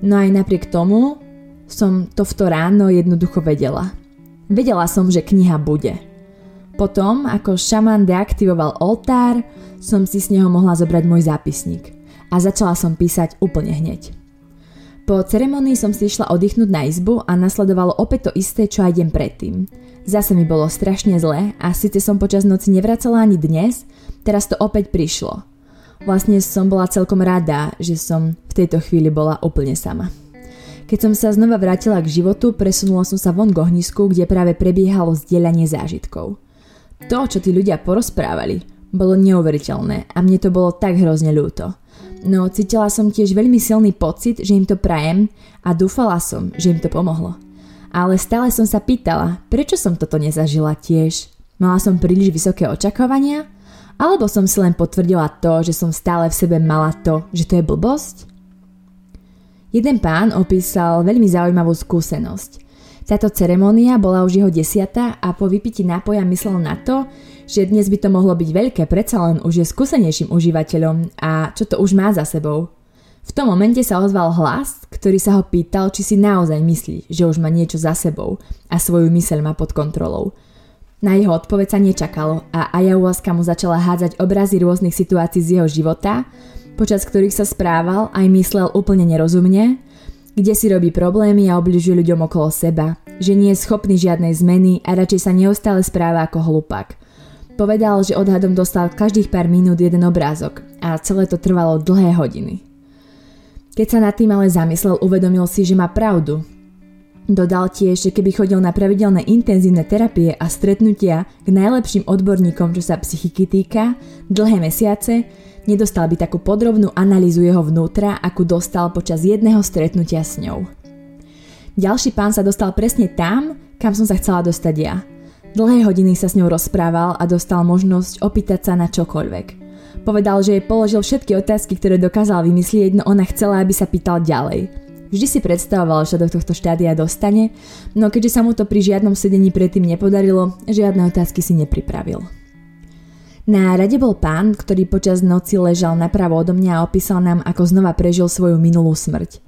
no aj napriek tomu som to v to ráno jednoducho vedela. Vedela som, že kniha bude – potom, ako šaman deaktivoval oltár, som si z neho mohla zobrať môj zápisník. A začala som písať úplne hneď. Po ceremonii som si išla oddychnúť na izbu a nasledovalo opäť to isté, čo aj deň predtým. Zase mi bolo strašne zle a síce som počas noci nevracala ani dnes, teraz to opäť prišlo. Vlastne som bola celkom rada, že som v tejto chvíli bola úplne sama. Keď som sa znova vrátila k životu, presunula som sa von k ohnisku, kde práve prebiehalo zdieľanie zážitkov. To, čo tí ľudia porozprávali, bolo neuveriteľné a mne to bolo tak hrozne ľúto. No cítila som tiež veľmi silný pocit, že im to prajem a dúfala som, že im to pomohlo. Ale stále som sa pýtala, prečo som toto nezažila tiež. Mala som príliš vysoké očakávania? Alebo som si len potvrdila to, že som stále v sebe mala to, že to je blbosť? Jeden pán opísal veľmi zaujímavú skúsenosť. Táto ceremonia bola už jeho desiata a po vypiti nápoja myslel na to, že dnes by to mohlo byť veľké, predsa len už je skúsenejším užívateľom a čo to už má za sebou. V tom momente sa ozval hlas, ktorý sa ho pýtal, či si naozaj myslí, že už má niečo za sebou a svoju myseľ má pod kontrolou. Na jeho odpoveď sa nečakalo a ayahuasca mu začala hádzať obrazy rôznych situácií z jeho života, počas ktorých sa správal aj myslel úplne nerozumne kde si robí problémy a obližuje ľuďom okolo seba, že nie je schopný žiadnej zmeny a radšej sa neustále správa ako hlupák. Povedal, že odhadom dostal každých pár minút jeden obrázok a celé to trvalo dlhé hodiny. Keď sa nad tým ale zamyslel, uvedomil si, že má pravdu. Dodal tiež, že keby chodil na pravidelné intenzívne terapie a stretnutia k najlepším odborníkom, čo sa psychiky týka, dlhé mesiace, Nedostal by takú podrobnú analýzu jeho vnútra, akú dostal počas jedného stretnutia s ňou. Ďalší pán sa dostal presne tam, kam som sa chcela dostať ja. Dlhé hodiny sa s ňou rozprával a dostal možnosť opýtať sa na čokoľvek. Povedal, že jej položil všetky otázky, ktoré dokázal vymyslieť, no ona chcela, aby sa pýtal ďalej. Vždy si predstavoval, že do tohto štádia dostane, no keďže sa mu to pri žiadnom sedení predtým nepodarilo, žiadne otázky si nepripravil. Na rade bol pán, ktorý počas noci ležal napravo odo mňa a opísal nám, ako znova prežil svoju minulú smrť.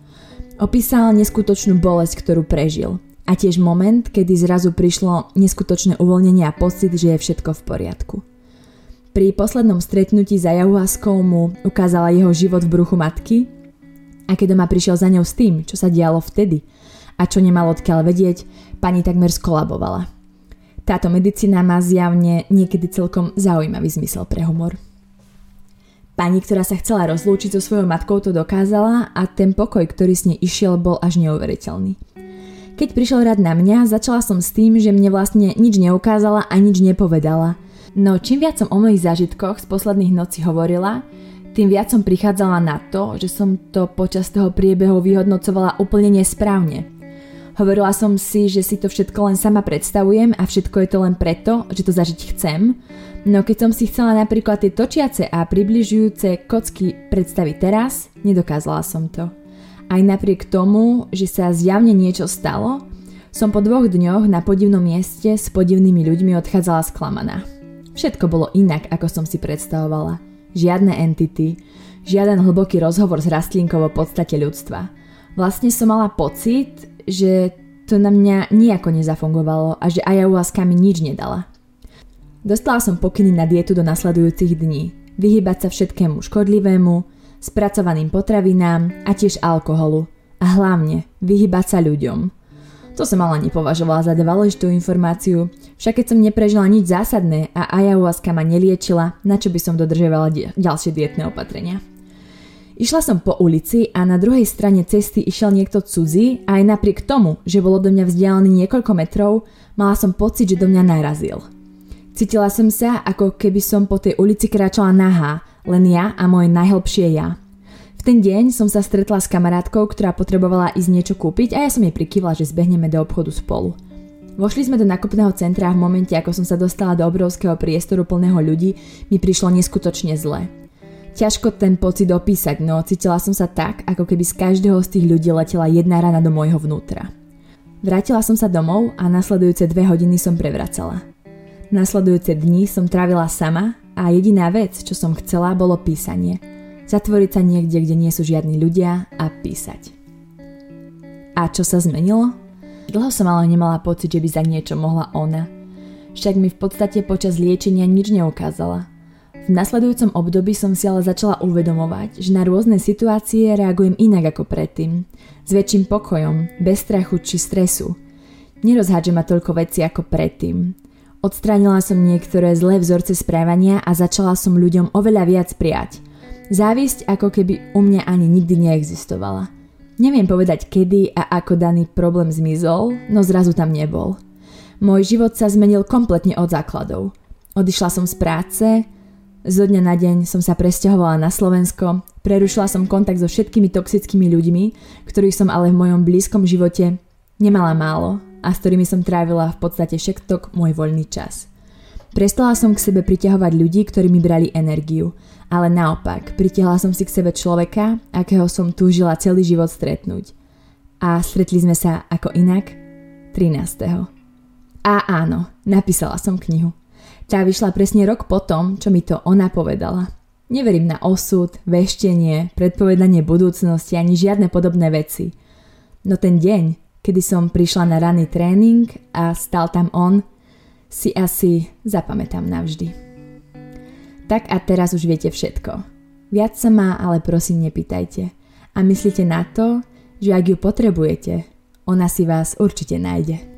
Opísal neskutočnú bolesť, ktorú prežil. A tiež moment, kedy zrazu prišlo neskutočné uvoľnenie a pocit, že je všetko v poriadku. Pri poslednom stretnutí za jahuaskou mu ukázala jeho život v bruchu matky a keď doma prišiel za ňou s tým, čo sa dialo vtedy a čo nemal odkiaľ vedieť, pani takmer skolabovala. Táto medicína má zjavne niekedy celkom zaujímavý zmysel pre humor. Pani, ktorá sa chcela rozlúčiť so svojou matkou, to dokázala a ten pokoj, ktorý s nej išiel, bol až neuveriteľný. Keď prišiel rad na mňa, začala som s tým, že mne vlastne nič neukázala a nič nepovedala. No čím viac som o mojich zážitkoch z posledných nocí hovorila, tým viac som prichádzala na to, že som to počas toho priebehu vyhodnocovala úplne nesprávne. Hovorila som si, že si to všetko len sama predstavujem a všetko je to len preto, že to zažiť chcem. No keď som si chcela napríklad tie točiace a približujúce kocky predstaviť teraz, nedokázala som to. Aj napriek tomu, že sa zjavne niečo stalo, som po dvoch dňoch na podivnom mieste s podivnými ľuďmi odchádzala sklamaná. Všetko bolo inak, ako som si predstavovala. Žiadne entity, žiaden hlboký rozhovor s rastlinkou o podstate ľudstva. Vlastne som mala pocit, že to na mňa nejako nezafungovalo a že ayahuasca mi nič nedala. Dostala som pokyny na dietu do nasledujúcich dní. Vyhybať sa všetkému škodlivému, spracovaným potravinám a tiež alkoholu. A hlavne vyhybať sa ľuďom. To som ale nepovažovala za dôležitú informáciu, však keď som neprežila nič zásadné a ayahuasca ma neliečila, na čo by som dodržovala ďalšie dietné opatrenia. Išla som po ulici a na druhej strane cesty išiel niekto cudzí a aj napriek tomu, že bolo do mňa vzdialený niekoľko metrov, mala som pocit, že do mňa narazil. Cítila som sa, ako keby som po tej ulici kráčala nahá, len ja a moje najhlbšie ja. V ten deň som sa stretla s kamarátkou, ktorá potrebovala ísť niečo kúpiť a ja som jej prikývla, že zbehneme do obchodu spolu. Vošli sme do nakupného centra a v momente, ako som sa dostala do obrovského priestoru plného ľudí, mi prišlo neskutočne zle. Ťažko ten pocit opísať, no cítila som sa tak, ako keby z každého z tých ľudí letela jedna rana do môjho vnútra. Vrátila som sa domov a nasledujúce dve hodiny som prevracala. Nasledujúce dni som trávila sama a jediná vec, čo som chcela, bolo písanie. Zatvoriť sa niekde, kde nie sú žiadni ľudia a písať. A čo sa zmenilo? Dlho som ale nemala pocit, že by za niečo mohla ona. Však mi v podstate počas liečenia nič neukázala – v nasledujúcom období som si ale začala uvedomovať, že na rôzne situácie reagujem inak ako predtým. S väčším pokojom, bez strachu či stresu. Nerozhádže ma toľko veci ako predtým. Odstránila som niektoré zlé vzorce správania a začala som ľuďom oveľa viac prijať. Závisť ako keby u mňa ani nikdy neexistovala. Neviem povedať kedy a ako daný problém zmizol, no zrazu tam nebol. Môj život sa zmenil kompletne od základov. Odišla som z práce, zo dňa na deň som sa presťahovala na Slovensko, prerušila som kontakt so všetkými toxickými ľuďmi, ktorých som ale v mojom blízkom živote nemala málo a s ktorými som trávila v podstate všetok môj voľný čas. Prestala som k sebe priťahovať ľudí, ktorí mi brali energiu, ale naopak, pritiahla som si k sebe človeka, akého som túžila celý život stretnúť. A stretli sme sa ako inak 13. A áno, napísala som knihu. Tá vyšla presne rok potom, čo mi to ona povedala. Neverím na osud, veštenie, predpovedanie budúcnosti ani žiadne podobné veci. No ten deň, kedy som prišla na ranný tréning a stal tam on, si asi zapamätám navždy. Tak a teraz už viete všetko. Viac sa má, ale prosím nepýtajte. A myslíte na to, že ak ju potrebujete, ona si vás určite nájde.